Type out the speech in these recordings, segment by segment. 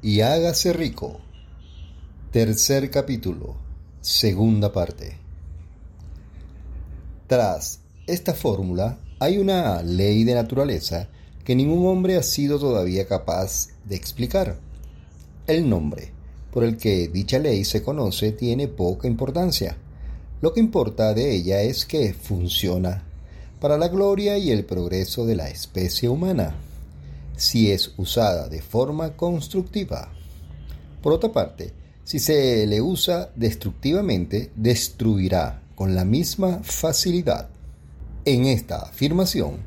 Y hágase rico. Tercer capítulo, segunda parte. Tras esta fórmula hay una ley de naturaleza que ningún hombre ha sido todavía capaz de explicar. El nombre por el que dicha ley se conoce tiene poca importancia. Lo que importa de ella es que funciona para la gloria y el progreso de la especie humana, si es usada de forma constructiva. Por otra parte, si se le usa destructivamente, destruirá con la misma facilidad. En esta afirmación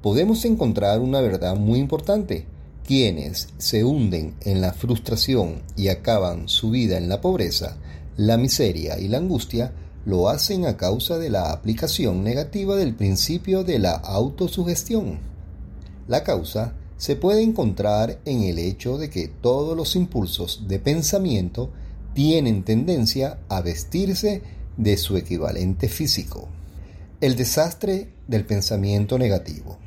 podemos encontrar una verdad muy importante. Quienes se hunden en la frustración y acaban su vida en la pobreza, la miseria y la angustia, lo hacen a causa de la aplicación negativa del principio de la autosugestión. La causa se puede encontrar en el hecho de que todos los impulsos de pensamiento tienen tendencia a vestirse de su equivalente físico. El desastre del pensamiento negativo.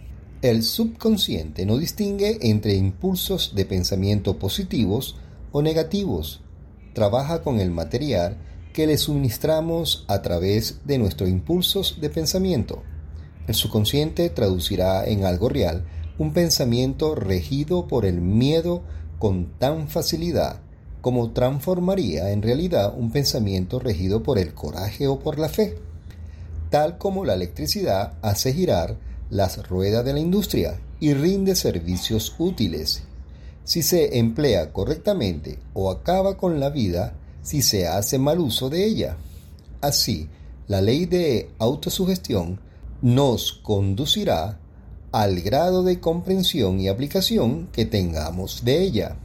El subconsciente no distingue entre impulsos de pensamiento positivos o negativos. Trabaja con el material que le suministramos a través de nuestros impulsos de pensamiento. El subconsciente traducirá en algo real un pensamiento regido por el miedo con tan facilidad como transformaría en realidad un pensamiento regido por el coraje o por la fe, tal como la electricidad hace girar las ruedas de la industria y rinde servicios útiles. Si se emplea correctamente o acaba con la vida, si se hace mal uso de ella. Así, la ley de autosugestión nos conducirá al grado de comprensión y aplicación que tengamos de ella.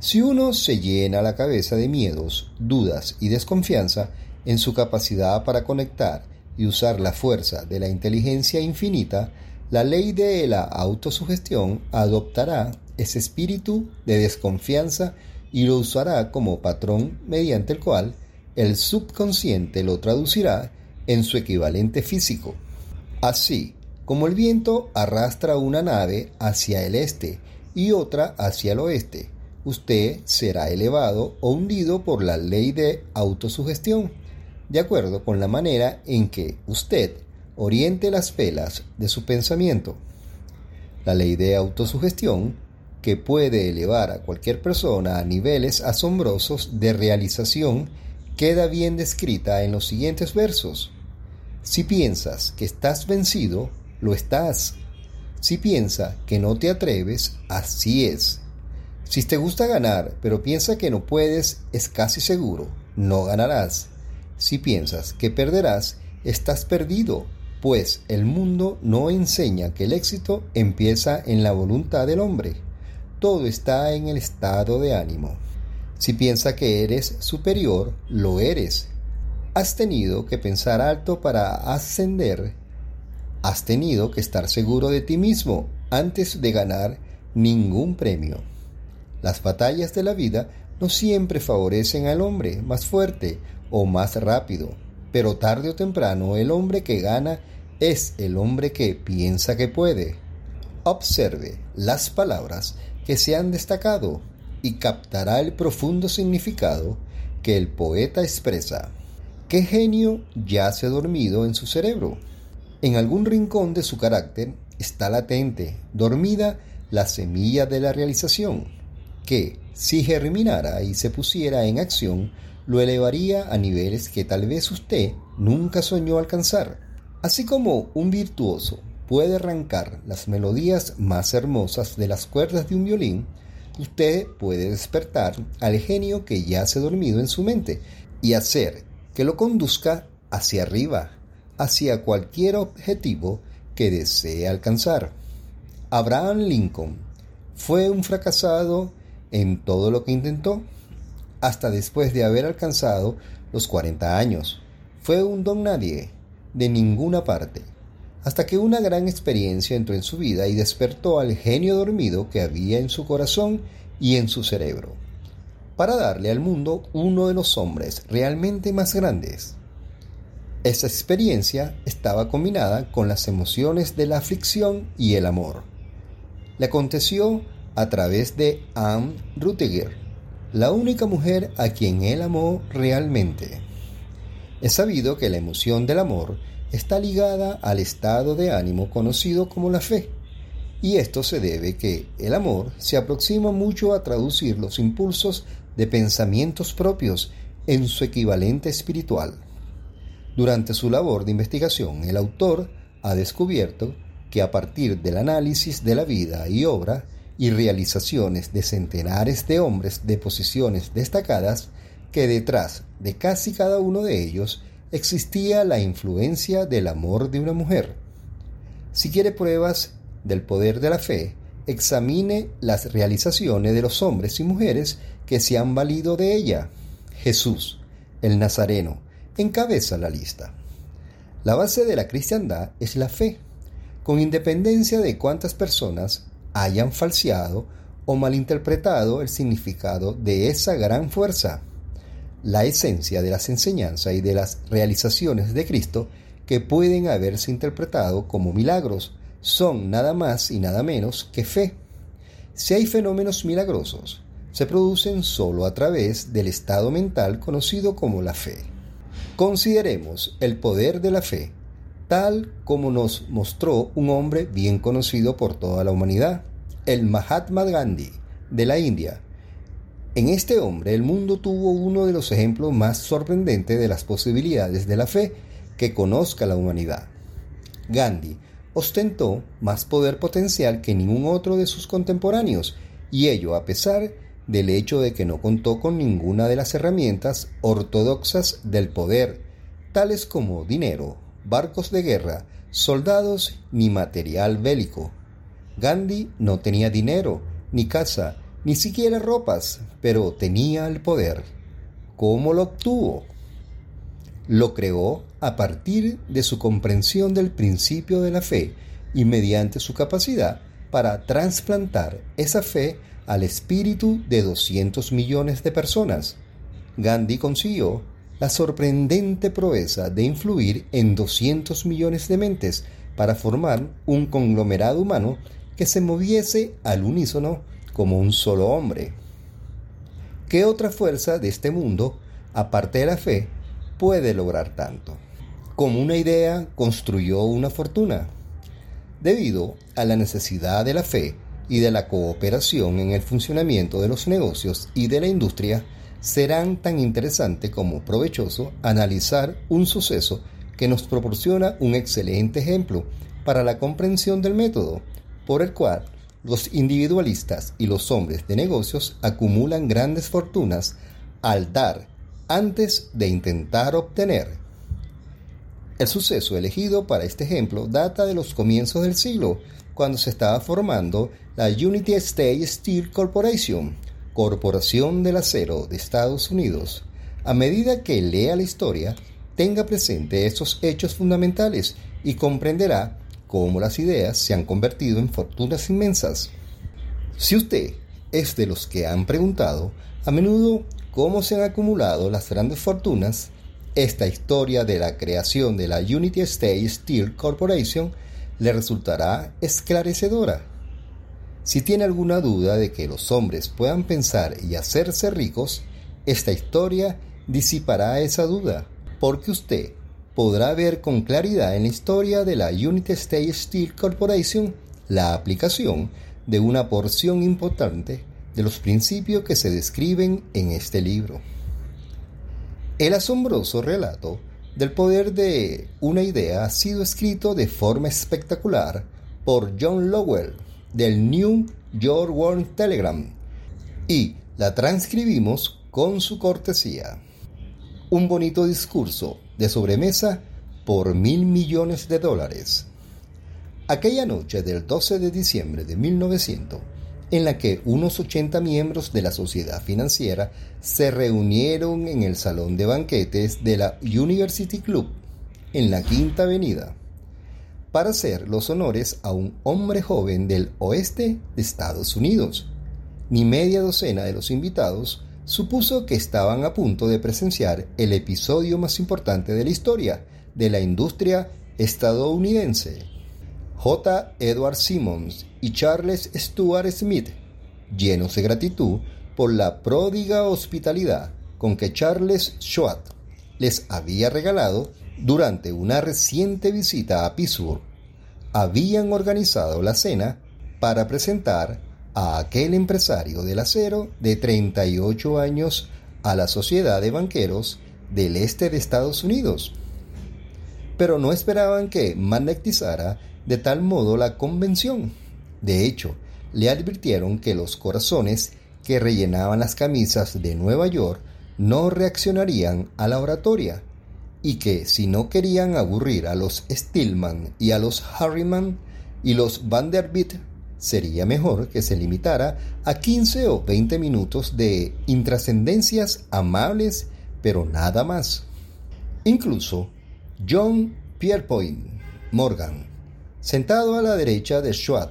Si uno se llena la cabeza de miedos, dudas y desconfianza en su capacidad para conectar y usar la fuerza de la inteligencia infinita, la ley de la autosugestión adoptará ese espíritu de desconfianza y lo usará como patrón mediante el cual el subconsciente lo traducirá en su equivalente físico. Así como el viento arrastra una nave hacia el este y otra hacia el oeste, usted será elevado o hundido por la ley de autosugestión, de acuerdo con la manera en que usted oriente las velas de su pensamiento. La ley de autosugestión que puede elevar a cualquier persona a niveles asombrosos de realización, queda bien descrita en los siguientes versos. Si piensas que estás vencido, lo estás. Si piensas que no te atreves, así es. Si te gusta ganar, pero piensa que no puedes, es casi seguro, no ganarás. Si piensas que perderás, estás perdido, pues el mundo no enseña que el éxito empieza en la voluntad del hombre todo está en el estado de ánimo. Si piensa que eres superior, lo eres. Has tenido que pensar alto para ascender. Has tenido que estar seguro de ti mismo antes de ganar ningún premio. Las batallas de la vida no siempre favorecen al hombre más fuerte o más rápido, pero tarde o temprano el hombre que gana es el hombre que piensa que puede. Observe las palabras que se han destacado y captará el profundo significado que el poeta expresa. ¿Qué genio yace dormido en su cerebro? En algún rincón de su carácter está latente, dormida, la semilla de la realización, que, si germinara y se pusiera en acción, lo elevaría a niveles que tal vez usted nunca soñó alcanzar. Así como un virtuoso puede arrancar las melodías más hermosas de las cuerdas de un violín, usted puede despertar al genio que yace dormido en su mente y hacer que lo conduzca hacia arriba, hacia cualquier objetivo que desee alcanzar. Abraham Lincoln fue un fracasado en todo lo que intentó, hasta después de haber alcanzado los 40 años. Fue un don nadie, de ninguna parte hasta que una gran experiencia entró en su vida y despertó al genio dormido que había en su corazón y en su cerebro, para darle al mundo uno de los hombres realmente más grandes. Esa experiencia estaba combinada con las emociones de la aflicción y el amor. Le aconteció a través de Anne Ruttiger, la única mujer a quien él amó realmente. Es sabido que la emoción del amor está ligada al estado de ánimo conocido como la fe, y esto se debe que el amor se aproxima mucho a traducir los impulsos de pensamientos propios en su equivalente espiritual. Durante su labor de investigación, el autor ha descubierto que a partir del análisis de la vida y obra y realizaciones de centenares de hombres de posiciones destacadas, que detrás de casi cada uno de ellos existía la influencia del amor de una mujer. Si quiere pruebas del poder de la fe, examine las realizaciones de los hombres y mujeres que se han valido de ella. Jesús, el Nazareno, encabeza la lista. La base de la cristiandad es la fe, con independencia de cuántas personas hayan falseado o malinterpretado el significado de esa gran fuerza. La esencia de las enseñanzas y de las realizaciones de Cristo que pueden haberse interpretado como milagros son nada más y nada menos que fe. Si hay fenómenos milagrosos, se producen sólo a través del estado mental conocido como la fe. Consideremos el poder de la fe, tal como nos mostró un hombre bien conocido por toda la humanidad, el Mahatma Gandhi de la India. En este hombre el mundo tuvo uno de los ejemplos más sorprendentes de las posibilidades de la fe que conozca la humanidad. Gandhi ostentó más poder potencial que ningún otro de sus contemporáneos, y ello a pesar del hecho de que no contó con ninguna de las herramientas ortodoxas del poder, tales como dinero, barcos de guerra, soldados ni material bélico. Gandhi no tenía dinero, ni casa, ni siquiera ropas, pero tenía el poder. ¿Cómo lo obtuvo? Lo creó a partir de su comprensión del principio de la fe y mediante su capacidad para trasplantar esa fe al espíritu de 200 millones de personas. Gandhi consiguió la sorprendente proeza de influir en 200 millones de mentes para formar un conglomerado humano que se moviese al unísono como un solo hombre. ¿Qué otra fuerza de este mundo, aparte de la fe, puede lograr tanto. Como una idea construyó una fortuna. Debido a la necesidad de la fe y de la cooperación en el funcionamiento de los negocios y de la industria, serán tan interesante como provechoso analizar un suceso que nos proporciona un excelente ejemplo para la comprensión del método por el cual los individualistas y los hombres de negocios acumulan grandes fortunas al dar antes de intentar obtener. El suceso elegido para este ejemplo data de los comienzos del siglo, cuando se estaba formando la Unity State Steel Corporation, Corporación del Acero de Estados Unidos. A medida que lea la historia, tenga presente estos hechos fundamentales y comprenderá cómo las ideas se han convertido en fortunas inmensas. Si usted es de los que han preguntado, a menudo cómo se han acumulado las grandes fortunas, esta historia de la creación de la Unity State Steel Corporation le resultará esclarecedora. Si tiene alguna duda de que los hombres puedan pensar y hacerse ricos, esta historia disipará esa duda, porque usted podrá ver con claridad en la historia de la Unity State Steel Corporation la aplicación de una porción importante de los principios que se describen en este libro. El asombroso relato del poder de una idea ha sido escrito de forma espectacular por John Lowell del New York World Telegram y la transcribimos con su cortesía. Un bonito discurso de sobremesa por mil millones de dólares. Aquella noche del 12 de diciembre de 1900, en la que unos 80 miembros de la sociedad financiera se reunieron en el salón de banquetes de la University Club en la Quinta Avenida para hacer los honores a un hombre joven del oeste de Estados Unidos. Ni media docena de los invitados supuso que estaban a punto de presenciar el episodio más importante de la historia de la industria estadounidense. J. Edward Simmons y Charles Stuart Smith llenos de gratitud por la pródiga hospitalidad con que Charles Schwab les había regalado durante una reciente visita a Pittsburgh. Habían organizado la cena para presentar a aquel empresario del acero de 38 años a la Sociedad de Banqueros del Este de Estados Unidos. Pero no esperaban que magnetizara de tal modo la convención. De hecho, le advirtieron que los corazones que rellenaban las camisas de Nueva York no reaccionarían a la oratoria y que si no querían aburrir a los Stillman y a los Harriman y los Vanderbilt sería mejor que se limitara a 15 o 20 minutos de intrascendencias amables, pero nada más. Incluso John Pierpoint Morgan, sentado a la derecha de Schwab,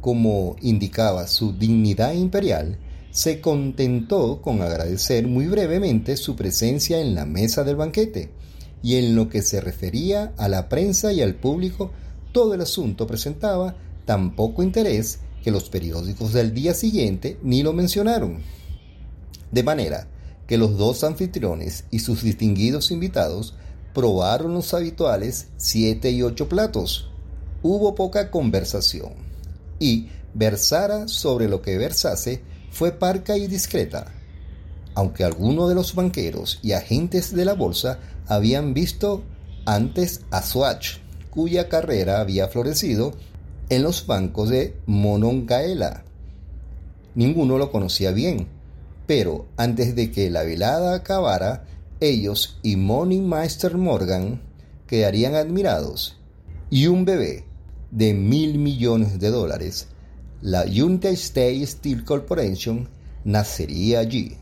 como indicaba su dignidad imperial, se contentó con agradecer muy brevemente su presencia en la mesa del banquete, y en lo que se refería a la prensa y al público, todo el asunto presentaba tan poco interés que los periódicos del día siguiente ni lo mencionaron. De manera que los dos anfitriones y sus distinguidos invitados probaron los habituales siete y ocho platos. Hubo poca conversación y versara sobre lo que versase fue parca y discreta. Aunque algunos de los banqueros y agentes de la bolsa habían visto antes a Swatch, cuya carrera había florecido en los bancos de Monongahela. Ninguno lo conocía bien, pero antes de que la velada acabara, ellos y Money Master Morgan quedarían admirados. Y un bebé de mil millones de dólares, la United States Steel Corporation, nacería allí.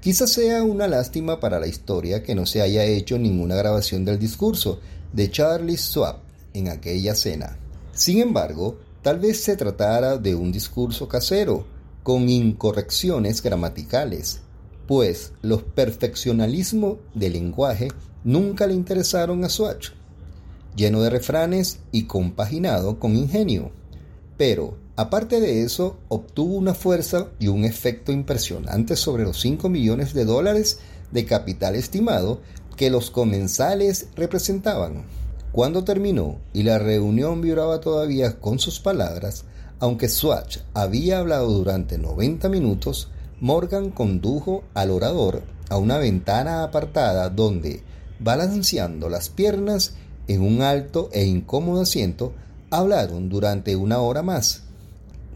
Quizás sea una lástima para la historia que no se haya hecho ninguna grabación del discurso de Charlie Schwab en aquella cena. Sin embargo, tal vez se tratara de un discurso casero, con incorrecciones gramaticales, pues los perfeccionalismos del lenguaje nunca le interesaron a Swatch, lleno de refranes y compaginado con ingenio. Pero, aparte de eso, obtuvo una fuerza y un efecto impresionante sobre los 5 millones de dólares de capital estimado que los comensales representaban. Cuando terminó y la reunión vibraba todavía con sus palabras, aunque Swatch había hablado durante 90 minutos, Morgan condujo al orador a una ventana apartada donde, balanceando las piernas en un alto e incómodo asiento, hablaron durante una hora más.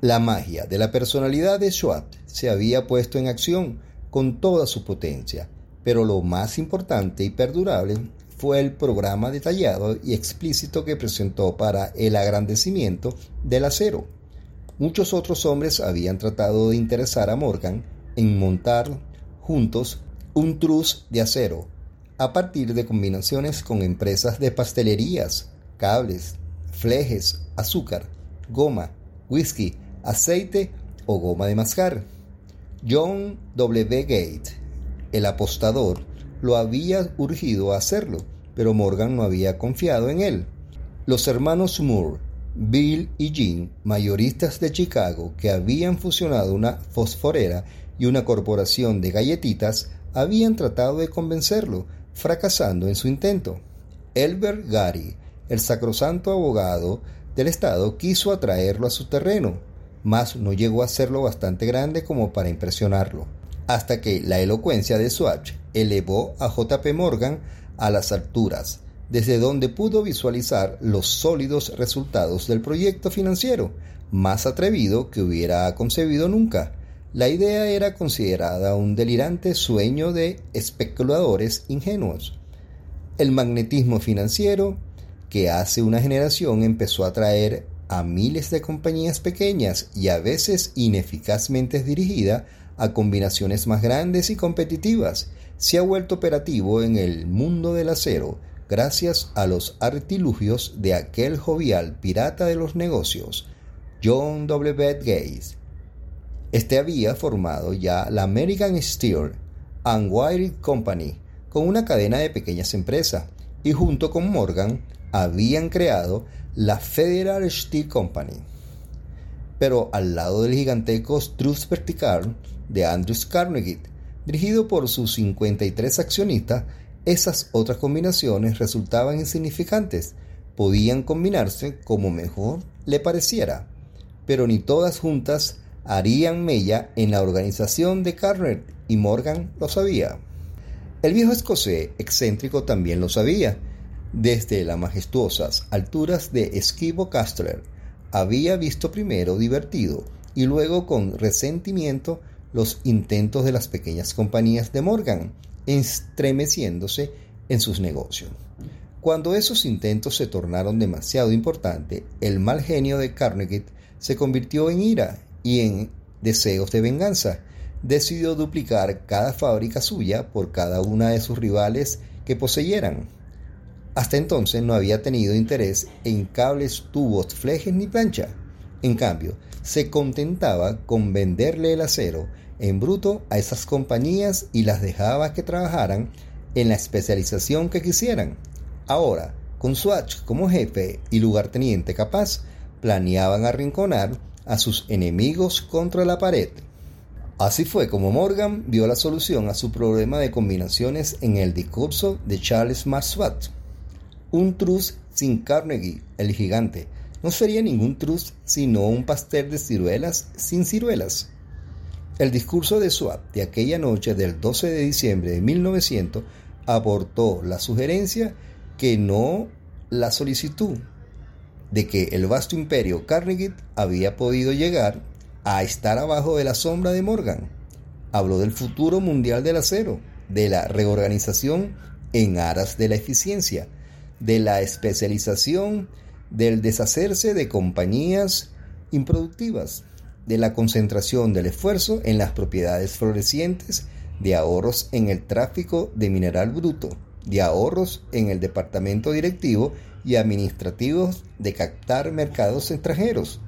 La magia de la personalidad de Schwab se había puesto en acción con toda su potencia, pero lo más importante y perdurable fue el programa detallado y explícito que presentó para el agrandecimiento del acero. Muchos otros hombres habían tratado de interesar a Morgan en montar juntos un trus de acero a partir de combinaciones con empresas de pastelerías, cables, flejes, azúcar, goma, whisky, aceite o goma de mascar. John W. Gate, el apostador, lo había urgido a hacerlo, pero Morgan no había confiado en él. Los hermanos Moore, Bill y Jean, mayoristas de Chicago que habían fusionado una fosforera y una corporación de galletitas, habían tratado de convencerlo, fracasando en su intento. Elbert Gary, el sacrosanto abogado del Estado, quiso atraerlo a su terreno, mas no llegó a ser lo bastante grande como para impresionarlo hasta que la elocuencia de Swatch elevó a JP Morgan a las alturas, desde donde pudo visualizar los sólidos resultados del proyecto financiero, más atrevido que hubiera concebido nunca. La idea era considerada un delirante sueño de especuladores ingenuos. El magnetismo financiero, que hace una generación empezó a atraer a miles de compañías pequeñas y a veces ineficazmente dirigida a combinaciones más grandes y competitivas, se ha vuelto operativo en el mundo del acero gracias a los artilugios de aquel jovial pirata de los negocios, John W. Gates. Este había formado ya la American Steel and Wire Company con una cadena de pequeñas empresas y junto con Morgan habían creado la Federal Steel Company. pero al lado del gigantesco Trust Vertical de Andrews Carnegie, dirigido por sus 53 accionistas, esas otras combinaciones resultaban insignificantes, podían combinarse como mejor le pareciera, pero ni todas juntas harían mella en la organización de Carnegie y Morgan lo sabía. El viejo escocés excéntrico también lo sabía. Desde las majestuosas alturas de Esquivo Castler había visto primero divertido y luego con resentimiento los intentos de las pequeñas compañías de Morgan, estremeciéndose en sus negocios. Cuando esos intentos se tornaron demasiado importantes, el mal genio de Carnegie se convirtió en ira y en deseos de venganza. Decidió duplicar cada fábrica suya por cada una de sus rivales que poseyeran. Hasta entonces no había tenido interés en cables, tubos, flejes ni plancha. En cambio, se contentaba con venderle el acero en bruto a esas compañías y las dejaba que trabajaran en la especialización que quisieran. Ahora, con Swatch como jefe y lugarteniente capaz, planeaban arrinconar a sus enemigos contra la pared. Así fue como Morgan vio la solución a su problema de combinaciones en el discurso de Charles Marswatt. Un trust sin Carnegie, el gigante, no sería ningún trust sino un pastel de ciruelas sin ciruelas. El discurso de Swat de aquella noche del 12 de diciembre de 1900 aportó la sugerencia que no la solicitud de que el vasto imperio Carnegie había podido llegar a estar abajo de la sombra de Morgan. Habló del futuro mundial del acero, de la reorganización en aras de la eficiencia, de la especialización, del deshacerse de compañías improductivas, de la concentración del esfuerzo en las propiedades florecientes, de ahorros en el tráfico de mineral bruto, de ahorros en el departamento directivo y administrativos de captar mercados extranjeros.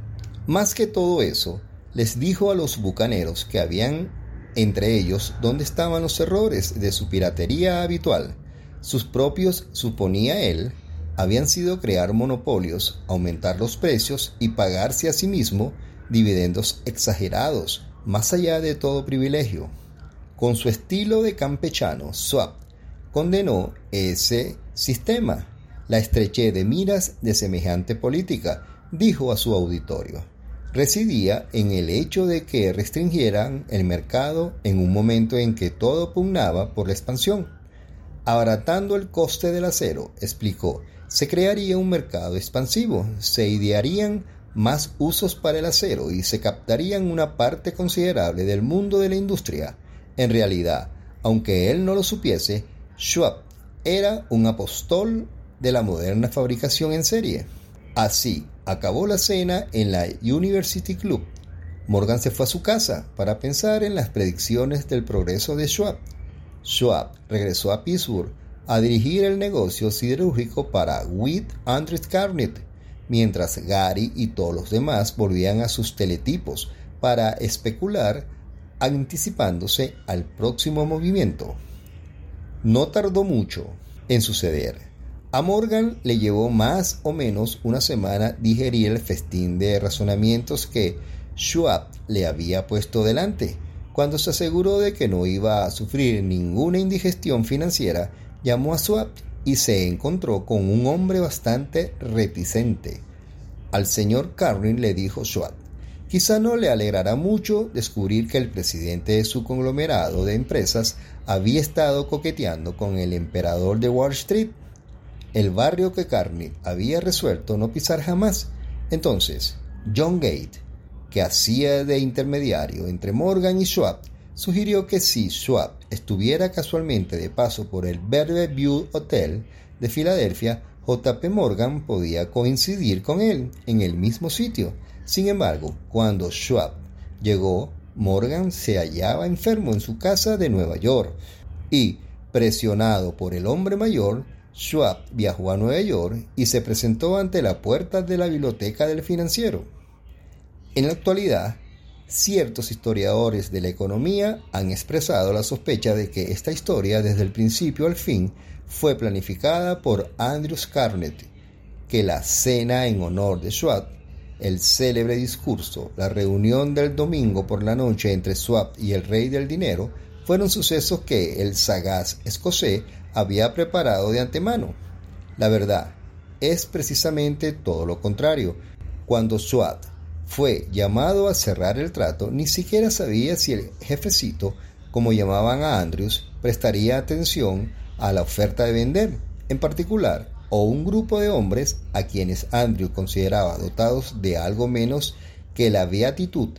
Más que todo eso, les dijo a los bucaneros que habían entre ellos dónde estaban los errores de su piratería habitual, sus propios, suponía él, habían sido crear monopolios, aumentar los precios y pagarse a sí mismo dividendos exagerados, más allá de todo privilegio. Con su estilo de campechano, Swap condenó ese sistema, la estrechez de miras de semejante política, dijo a su auditorio. Residía en el hecho de que restringieran el mercado en un momento en que todo pugnaba por la expansión Abaratando el coste del acero, explicó, se crearía un mercado expansivo, se idearían más usos para el acero y se captarían una parte considerable del mundo de la industria. En realidad, aunque él no lo supiese, Schwab era un apóstol de la moderna fabricación en serie. Así, acabó la cena en la University Club. Morgan se fue a su casa para pensar en las predicciones del progreso de Schwab Schwab regresó a Pittsburgh a dirigir el negocio siderúrgico para Witt Andrews Carnet, mientras Gary y todos los demás volvían a sus teletipos para especular anticipándose al próximo movimiento. No tardó mucho en suceder. A Morgan le llevó más o menos una semana digerir el festín de razonamientos que Schwab le había puesto delante cuando se aseguró de que no iba a sufrir ninguna indigestión financiera, llamó a Swap y se encontró con un hombre bastante reticente. Al señor Carlin le dijo Schwab, quizá no le alegrará mucho descubrir que el presidente de su conglomerado de empresas había estado coqueteando con el emperador de Wall Street, el barrio que Carney había resuelto no pisar jamás. Entonces, John Gate, que hacía de intermediario entre Morgan y Schwab, sugirió que si Schwab estuviera casualmente de paso por el Verde View Hotel de Filadelfia, JP Morgan podía coincidir con él en el mismo sitio. Sin embargo, cuando Schwab llegó, Morgan se hallaba enfermo en su casa de Nueva York y, presionado por el hombre mayor, Schwab viajó a Nueva York y se presentó ante la puerta de la biblioteca del financiero. En la actualidad, ciertos historiadores de la economía han expresado la sospecha de que esta historia desde el principio al fin fue planificada por Andrews Carnegie, que la cena en honor de Schwab el célebre discurso, la reunión del domingo por la noche entre Swap y el rey del dinero, fueron sucesos que el sagaz escocés había preparado de antemano. La verdad es precisamente todo lo contrario. Cuando Swat fue llamado a cerrar el trato, ni siquiera sabía si el jefecito, como llamaban a Andrews, prestaría atención a la oferta de vender. En particular, o un grupo de hombres a quienes Andrew consideraba dotados de algo menos que la beatitud.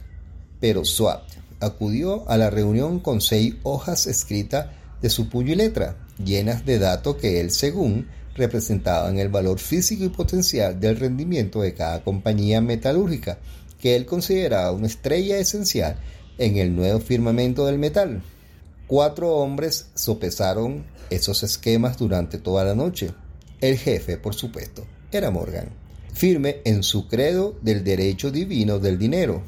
Pero Swat acudió a la reunión con seis hojas escritas de su puño y letra, llenas de datos que él, según, representaban el valor físico y potencial del rendimiento de cada compañía metalúrgica, que él consideraba una estrella esencial en el nuevo firmamento del metal. Cuatro hombres sopesaron esos esquemas durante toda la noche, el jefe, por supuesto, era Morgan, firme en su credo del derecho divino del dinero.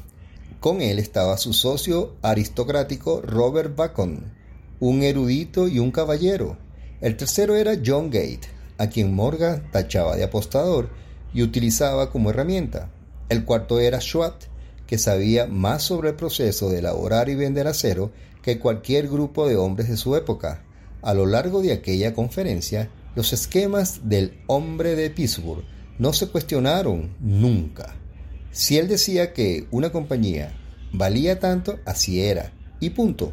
Con él estaba su socio aristocrático Robert Bacon, un erudito y un caballero. El tercero era John Gate, a quien Morgan tachaba de apostador y utilizaba como herramienta. El cuarto era Schwab, que sabía más sobre el proceso de elaborar y vender acero que cualquier grupo de hombres de su época. A lo largo de aquella conferencia, los esquemas del hombre de Pittsburgh no se cuestionaron nunca. Si él decía que una compañía valía tanto, así era, y punto.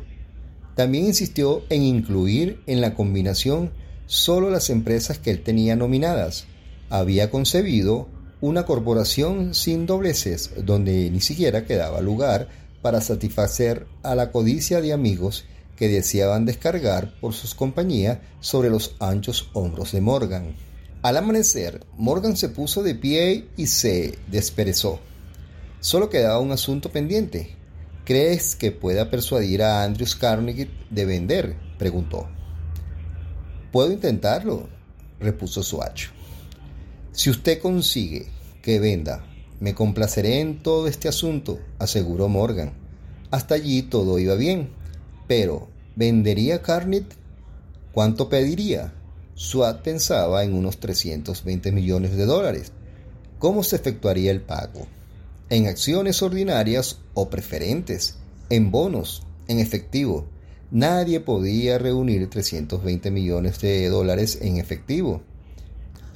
También insistió en incluir en la combinación solo las empresas que él tenía nominadas. Había concebido una corporación sin dobleces donde ni siquiera quedaba lugar para satisfacer a la codicia de amigos que deseaban descargar por sus compañías sobre los anchos hombros de Morgan. Al amanecer, Morgan se puso de pie y se desperezó. Solo quedaba un asunto pendiente. ¿Crees que pueda persuadir a Andrews Carnegie de vender? preguntó. Puedo intentarlo, repuso Swatch. Si usted consigue que venda, me complaceré en todo este asunto, aseguró Morgan. Hasta allí todo iba bien. Pero, ¿vendería Carnit? ¿Cuánto pediría? Swat pensaba en unos 320 millones de dólares. ¿Cómo se efectuaría el pago? ¿En acciones ordinarias o preferentes? ¿En bonos? ¿En efectivo? Nadie podía reunir 320 millones de dólares en efectivo.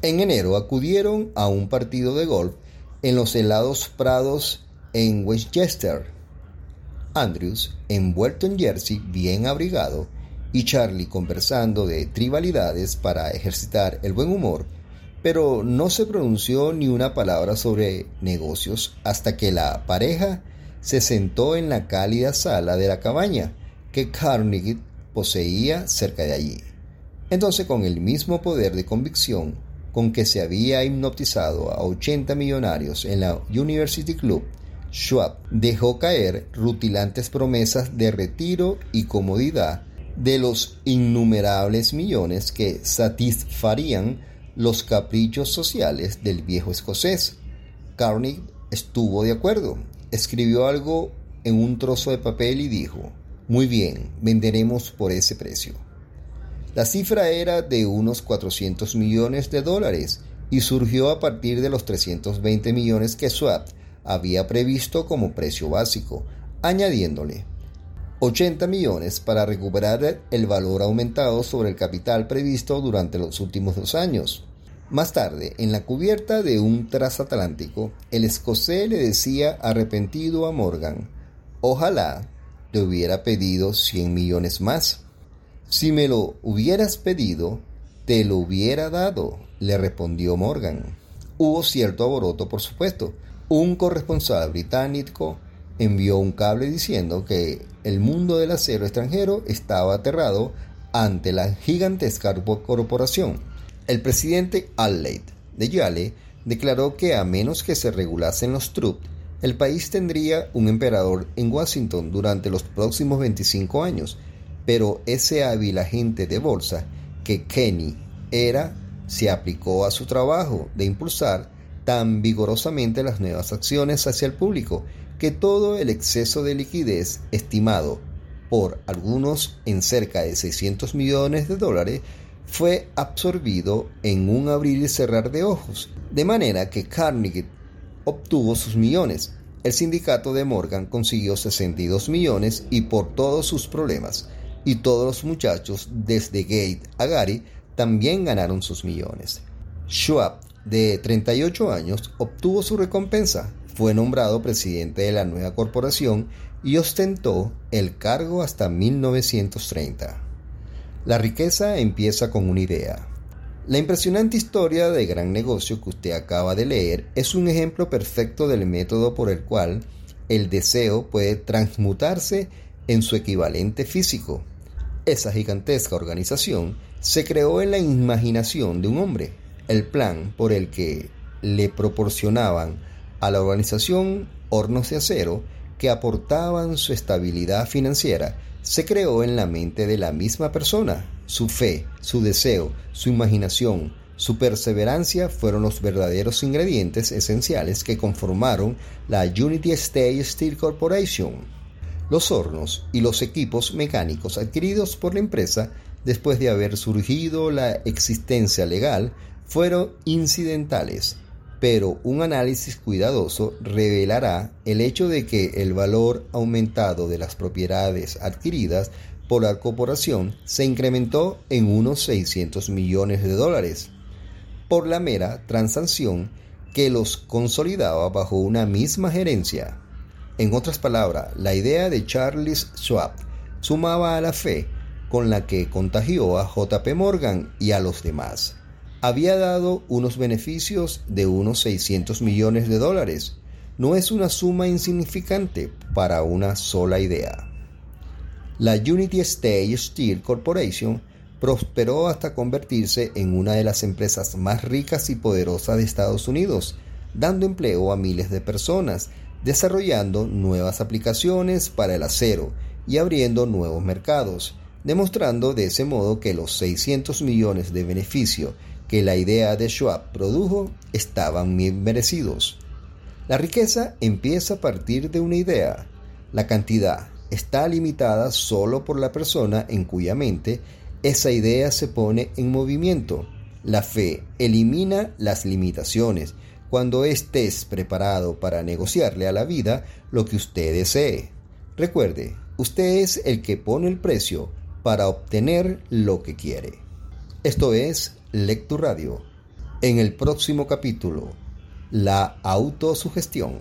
En enero acudieron a un partido de golf en los helados prados en Westchester, Andrews, envuelto en jersey, bien abrigado, y Charlie conversando de tribalidades para ejercitar el buen humor, pero no se pronunció ni una palabra sobre negocios hasta que la pareja se sentó en la cálida sala de la cabaña que Carnegie poseía cerca de allí. Entonces, con el mismo poder de convicción con que se había hipnotizado a 80 millonarios en la University Club, Schwab dejó caer rutilantes promesas de retiro y comodidad de los innumerables millones que satisfarían los caprichos sociales del viejo escocés. Carnegie estuvo de acuerdo, escribió algo en un trozo de papel y dijo, muy bien, venderemos por ese precio. La cifra era de unos 400 millones de dólares y surgió a partir de los 320 millones que Schwab había previsto como precio básico, añadiéndole 80 millones para recuperar el valor aumentado sobre el capital previsto durante los últimos dos años. Más tarde, en la cubierta de un transatlántico, el escocés le decía arrepentido a Morgan, ojalá te hubiera pedido 100 millones más. Si me lo hubieras pedido, te lo hubiera dado, le respondió Morgan. Hubo cierto alboroto, por supuesto, un corresponsal británico envió un cable diciendo que el mundo del acero extranjero estaba aterrado ante la gigantesca corporación. El presidente Adelaide de Yale declaró que a menos que se regulasen los troops, el país tendría un emperador en Washington durante los próximos 25 años, pero ese hábil agente de bolsa que Kenny era se aplicó a su trabajo de impulsar tan vigorosamente las nuevas acciones hacia el público que todo el exceso de liquidez estimado por algunos en cerca de 600 millones de dólares fue absorbido en un abrir y cerrar de ojos, de manera que Carnegie obtuvo sus millones. El sindicato de Morgan consiguió 62 millones y por todos sus problemas. Y todos los muchachos, desde Gate a Gary, también ganaron sus millones. Schwab, de 38 años, obtuvo su recompensa. Fue nombrado presidente de la nueva corporación y ostentó el cargo hasta 1930. La riqueza empieza con una idea. La impresionante historia de gran negocio que usted acaba de leer es un ejemplo perfecto del método por el cual el deseo puede transmutarse en su equivalente físico. Esa gigantesca organización se creó en la imaginación de un hombre. El plan por el que le proporcionaban a la organización hornos de acero que aportaban su estabilidad financiera se creó en la mente de la misma persona. Su fe, su deseo, su imaginación, su perseverancia fueron los verdaderos ingredientes esenciales que conformaron la Unity State Steel Corporation. Los hornos y los equipos mecánicos adquiridos por la empresa después de haber surgido la existencia legal, fueron incidentales, pero un análisis cuidadoso revelará el hecho de que el valor aumentado de las propiedades adquiridas por la corporación se incrementó en unos 600 millones de dólares por la mera transacción que los consolidaba bajo una misma gerencia. En otras palabras, la idea de Charles Schwab sumaba a la fe con la que contagió a JP Morgan y a los demás. Había dado unos beneficios de unos 600 millones de dólares. No es una suma insignificante para una sola idea. La Unity State Steel Corporation prosperó hasta convertirse en una de las empresas más ricas y poderosas de Estados Unidos, dando empleo a miles de personas, desarrollando nuevas aplicaciones para el acero y abriendo nuevos mercados demostrando de ese modo que los 600 millones de beneficio que la idea de Schwab produjo estaban bien merecidos. La riqueza empieza a partir de una idea. La cantidad está limitada solo por la persona en cuya mente esa idea se pone en movimiento. La fe elimina las limitaciones cuando estés preparado para negociarle a la vida lo que usted desee. Recuerde, usted es el que pone el precio para obtener lo que quiere. Esto es Lectura Radio. En el próximo capítulo, la autosugestión.